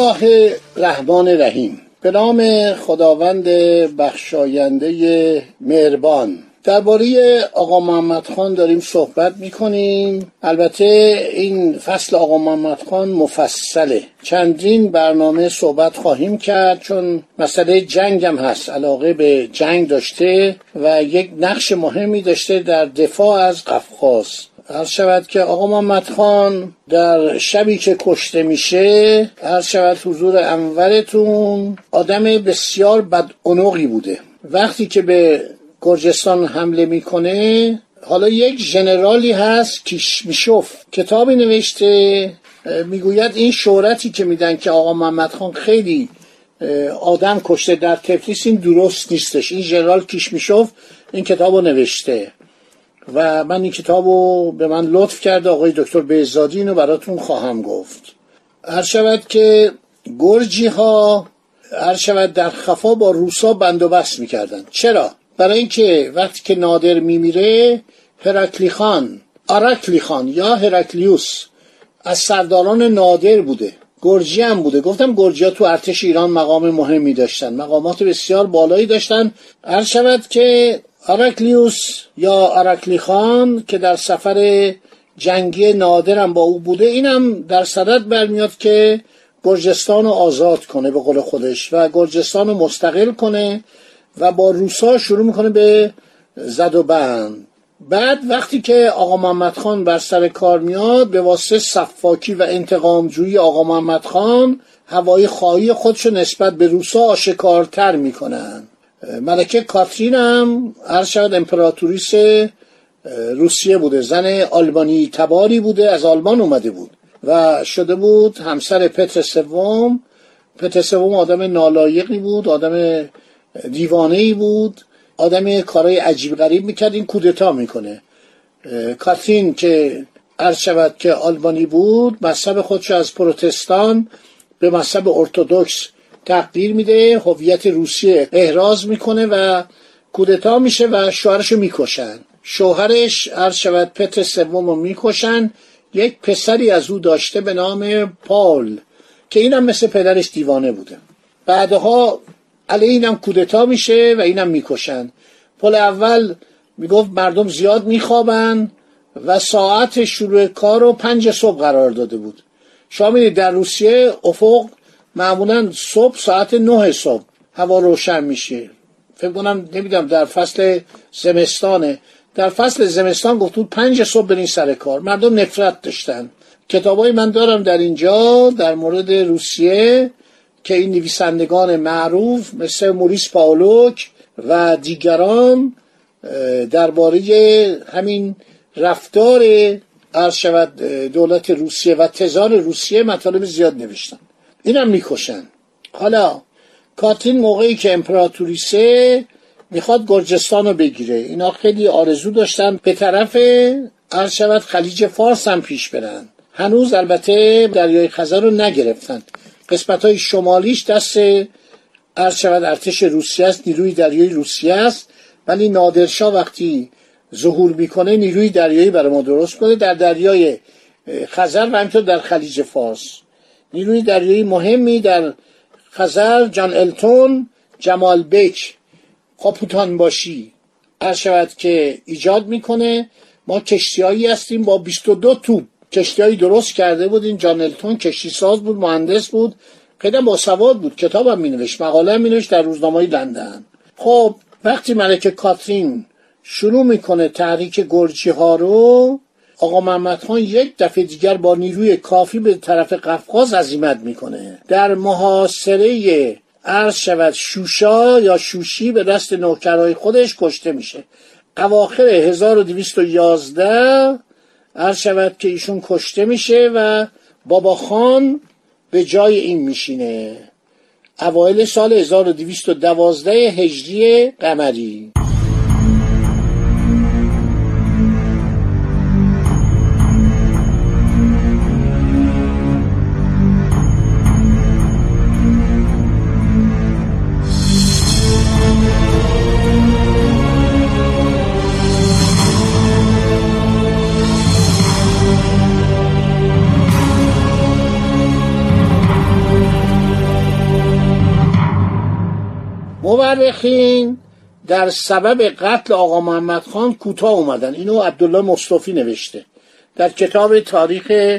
الله الرحمن الرحیم به نام خداوند بخشاینده مهربان. درباره آقا محمد خان داریم صحبت می‌کنیم. البته این فصل آقا محمد خان مفصله. چندین برنامه صحبت خواهیم کرد چون مسئله جنگ هم هست علاقه به جنگ داشته و یک نقش مهمی داشته در دفاع از قفقاز. هر شود که آقا محمد خان در شبی که کشته میشه هر شود حضور انورتون آدم بسیار بد بوده. وقتی که به گرجستان حمله می‌کنه حالا یک ژنرالی هست کیشمیشوف. کتابی نوشته می‌گوید این شهرتی که میدن که آقا محمد خان خیلی آدم کشته در تفلیس این درست نیستش. این ژنرال کیشمیشوف این کتاب رو نوشته. و من این کتاب رو به من لطف کرده آقای دکتر بهزادی اینو براتون خواهم گفت. هر شود که گرجی ها هر شود در خفا با روسا بندوبست می‌کردن چرا؟ برای اینکه وقتی که نادر میمیره هرکلی خان آرکلی خان یا هرکلیوس از سرداران نادر بوده. گرجی هم بوده. گفتم گرجی ها تو ارتش ایران مقام مهمی داشتن. مقامات بسیار بالایی داشتن. هر شود که آرکلیوس یا آرکلی خان که در سفر جنگی نادرم با او بوده اینم در صدد برمیاد که گرجستان رو آزاد کنه به قول خودش و گرجستان رو مستقل کنه و با روسا شروع می‌کنه به زد و بند. بعد وقتی که آقا محمد خان بر سر کار میاد به واسطه صفاکی و انتقامجویی آقا محمد خان هوای خواهی خودشو نسبت به روسا آشکارتر می‌کنن. ملکه کاترین هم هر شد امپراتوریس روسیه بوده زن آلبانی تباری بوده از آلمان اومده بود و شده بود همسر پتر سوم. پتر سوم آدم نالایقی بود آدم دیوانه ای بود آدم کارهای عجیب غریب می‌کرد این کودتا می‌کنه. کاترین که عرض شود که آلبانی بود مذهب خودش از پروتستان به مذهب ارتودکس تقدیر میده هویت روسیه احراز می‌کنه و کودتا میشه و شوهرشو می‌کشن. شوهرش عرض شود پتر سوم رو می‌کشن. یک پسری از او داشته به نام پال که اینم مثل پدرش دیوانه بوده. بعدها علیه اینم کودتا میشه و اینم می‌کشن. پل اول می‌گفت مردم زیاد میخوابن و ساعت شروع کار رو پنج صبح قرار داده بود. شما در روسیه افق معمولا صبح ساعت نه صبح هوا روشن میشه. فکر کنم نمی‌دونم در فصل زمستانه. در فصل زمستان گفت بود پنج صبح برین سر کار. مردم نفرت داشتن. کتابای من دارم در اینجا در مورد روسیه که این نویسندگان معروف مثل موریس پاولوک و دیگران درباره همین رفتار عرض شود دولت روسیه و تزار روسیه مطالب زیاد نوشتن. اینم می‌کشن. حالا کاترین موقعی که امپراتوریسه می‌خواد گرجستان رو بگیره. اینا خیلی آرزو داشتن به طرف عرض شود خلیج فارس هم پیش برن. هنوز البته دریای خزر رو نگرفتن. قسمت های شمالیش دست عرض شود ارتش روسیه است نیروی دریایی روسیه است. ولی نادرشاه وقتی ظهور می‌کنه نیروی دریایی برای ما درست کنه در دریای خزر و همینطور در خلیج فارس. نیروی دریایی مهمی در خزر جان التون جمال بک کاپوتان باشی هر شود که ایجاد می‌کنه. ما کشتیهایی هستیم با 22 توپ کشتیهایی درست کرده بود این جان التون کشتی ساز بود مهندس بود. خیلی با سواد بود. کتاب هم مینوشت. مقاله مینوشت. در روزنامه لندن. خب وقتی ملکه کاترین شروع می‌کنه تحریک گرجی ها رو آقا محمد خان یک دفعه دیگر با نیروی کافی به طرف قفقاز عزیمت می‌کنه. در محاصره عرض شود شوشا یا شوشی به دست نوکرهای خودش کشته میشه. اواخر 1211 عرض شود که ایشون کشته میشه و بابا خان به جای این میشینه. اوایل سال 1212 هجری قمری. مورخین در سبب قتل آقا محمد خان کوتاه اومدن. اینو عبدالله مصطفی نوشته. در کتاب تاریخ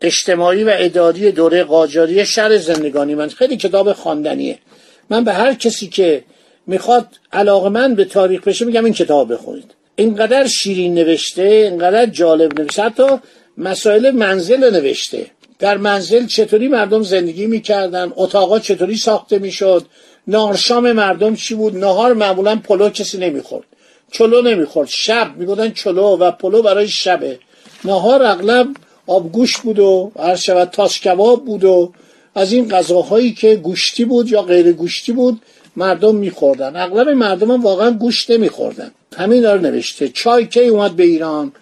اجتماعی و اداری دوره قاجاری شهر زندگانی. من خیلی کتاب خواندنیه. من به هر کسی که می‌خواد علاقه من به تاریخ بشه میگم این کتاب بخونید. اینقدر شیرین نوشته اینقدر جالب نوشته. حتی مسائل منزل نوشته. در منزل چطوری مردم زندگی می‌کردن؟ اتاقا چطوری ساخته می‌شد؟ نارشام مردم چی بود؟ نهار معمولا پلو کسی نمی‌خورد. چلو نمی‌خورد. شب. می‌گفتن چلو و پلو برای شبه. نهار اغلب آبگوش بود و هر شود تاس کباب بود و از این غذاهایی که گوشتی بود یا غیر گوشتی بود مردم میخوردن. اغلب مردم هم واقعا گوشت نمیخوردن. همین داره نوشته. چای کی اومد به ایران؟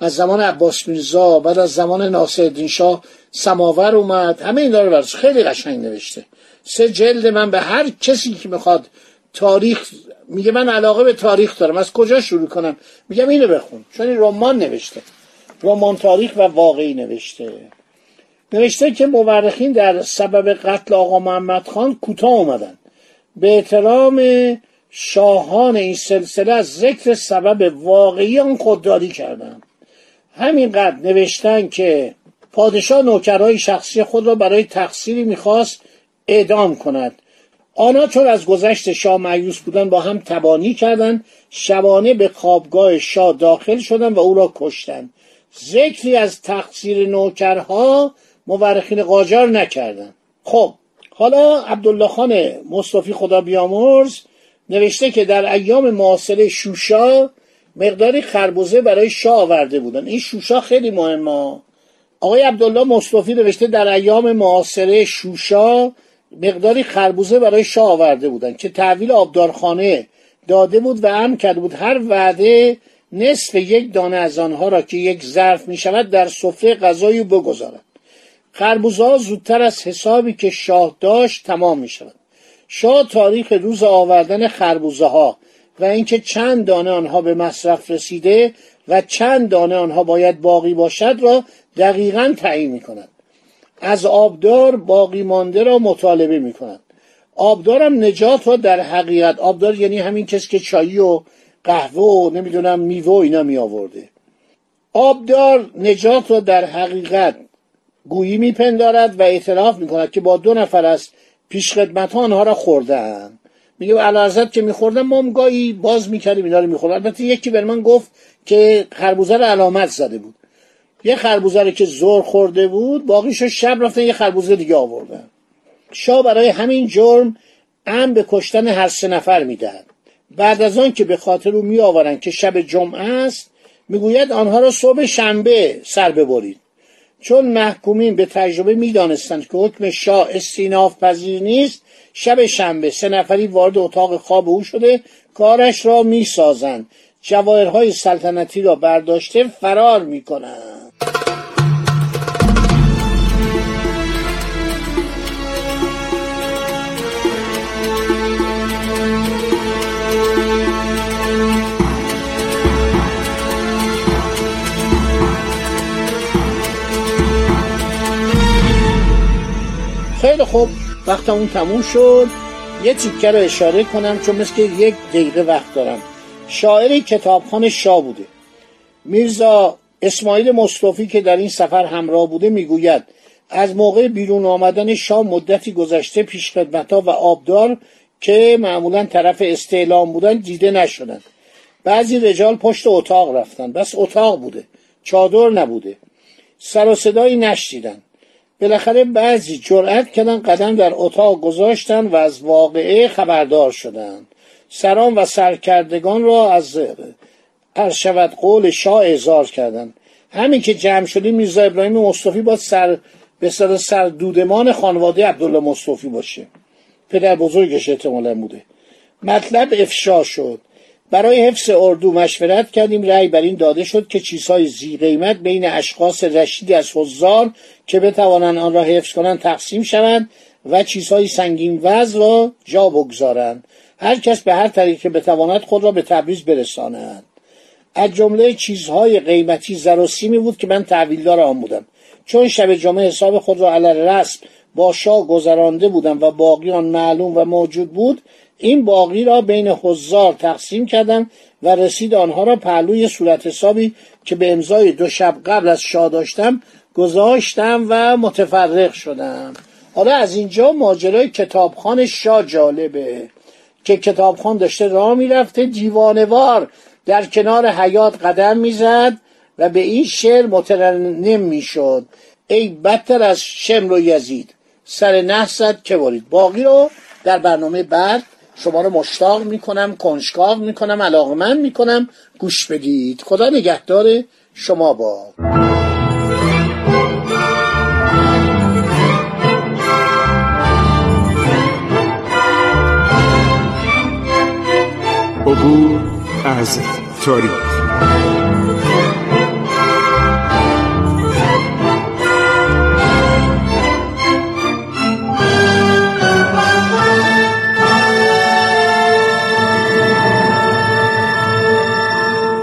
از زمان عباس میرزا بعد از زمان ناصرالدین شاه سماور اومد. همه این داره خیلی قشنگ نوشته. سه جلد من به هر کسی که می‌خواد تاریخ میگه من علاقه به تاریخ دارم. از کجا شروع کنم؟ میگم اینو بخون. چون این رمان نوشته. رمان تاریخ و واقعی نوشته. نوشته که مورخین در سبب قتل آقا محمد خان کوتاه اومدن. به احترام شاهان این سلسله از ذکر سبب واقعی آن خودداری کردن. همینقدر نوشتن که پادشاه نوکرهای شخصی خود را برای تقصیری می‌خواست اعدام کند. آنها چون از گذشت شاه معیوس بودن با هم تبانی کردند شبانه به خوابگاه شاه داخل شدند و او را کشتند. ذکری از تقصیر نوکرها مورخین قاجار نکردند. خب حالا عبدالله خان مصطفی خدا بیامرز نوشته که در ایام معاصره شوشا مقداری خربوزه برای شاه آورده بودن. این شوشا خیلی مهمه. آقای عبدالله مصطفی نوشته در ایام معاصره شوشا مقداری خربوزه برای شاه آورده بودن که تحویل آبدارخانه داده بود و هم کرده بود هر وعده نصف یک دانه از آنها را که یک ظرف می شود در سفره غذایی بگذارد. خربوزه ها زودتر از حسابی که شاه داشت تمام می شود شاه تاریخ روز آوردن خربوزه ها و اینکه چند دانه آنها به مصرف رسیده و چند دانه آنها باید باقی باشد را دقیقا تعیین می کند از آبدار باقی مانده را مطالبه می کنند آبدارم نجات را در حقیقت آبدار یعنی همین کسی که چایی و قهوه و نمی‌دونم میوه و اینا می آورده آبدار نجات را در حقیقت گویی میپندارد و اعتراف می‌کند که با دو نفر از پیشخدمت آنها را خوردن میگه علازت که میخوردن ما گاهی باز می‌کردیم اینا رو میخوردن. البته یکی به من گفت که خربوزه رو علامت زده بود. یه خربوزه که زور خورده بود باقیشو شب رفتن یه خربوزه دیگه آوردن. شاه برای همین جرم ام به کشتن هر سه نفر می‌دهد. بعد از آن که به خاطر او می که شب جمعه است می‌گوید آنها را صبح شنبه سر ببرید. چون محکومین به تجربه می‌دانستند که حکم شاه استیناف پذیر نیست شب شنبه سه نفری وارد اتاق خواب او شده کارش را می‌سازند. جواهرهای سلطنتی را برداشته فرار می‌کنند. خیلی خوب. وقت اون تموم شد. یه تیکه رو اشاره کنم چون مثل یک دقیقه وقت دارم. شاعر کتابخان شاه بوده. میرزا اسماعیل مصطفی که در این سفر همراه بوده می‌گوید از موقع بیرون آمدن شاه مدتی گذشته پیش ها و آبدار که معمولا طرف استعلام بودن دیده نشدند. بعضی رجال پشت اتاق رفتن. بس اتاق بوده. چادر نبوده. سر و صدایی نشدیدن بالاخره بعضی جرأت کردن قدم در اتاق گذاشتن و از واقعه خبردار شدند سران و سرکردگان را از شود قول شاه اعزار کردند همین که جمع شدیم میرزا ابراهیم مصطفی با سر به سر سردودمان خانواده عبدالله مصطفی باشه. پدر بزرگش احتمالا بوده. مطلب افشا شد. برای حفظ اردو مشورت کردیم. رأی بر این داده شد که چیزهای زی قیمت بین اشخاص رشیدی از حضار که بتوانند آن را حفظ کنند تقسیم شوند و چیزهای سنگین وز را جا بگذارند. هر کس به هر طریق که بتواند خود را به تبریز برساند. از جمله چیزهای قیمتی زر و سیمی بود که من تحویلدار آن بودم. چون شب جمعه حساب خود را علل رسم با شاه گذرانده بودم و باقی آن معلوم و موجود بود این باقی را بین حضار تقسیم کردم و رسید آنها را پهلوی صورت حسابی که به امضای دو شب قبل از شاه داشتم گذاشتم و متفرق شدم. حالا از اینجا ماجرای کتابخان شاه جالبه که کتابخان داشته راه می‌رفته دیوانوار در کنار حیات قدم می‌زد و به این شعر مترنم می‌شد. ای بدتر از شمر و یزید سر نحست که برید. باقی رو در برنامه بعد شما رو مشتاق می‌کنم کنجکاو می‌کنم علاقمند می‌کنم. گوش بدید. خدا نگهدار شما با. عبور از تاریخ.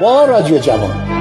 با رادیو جوان.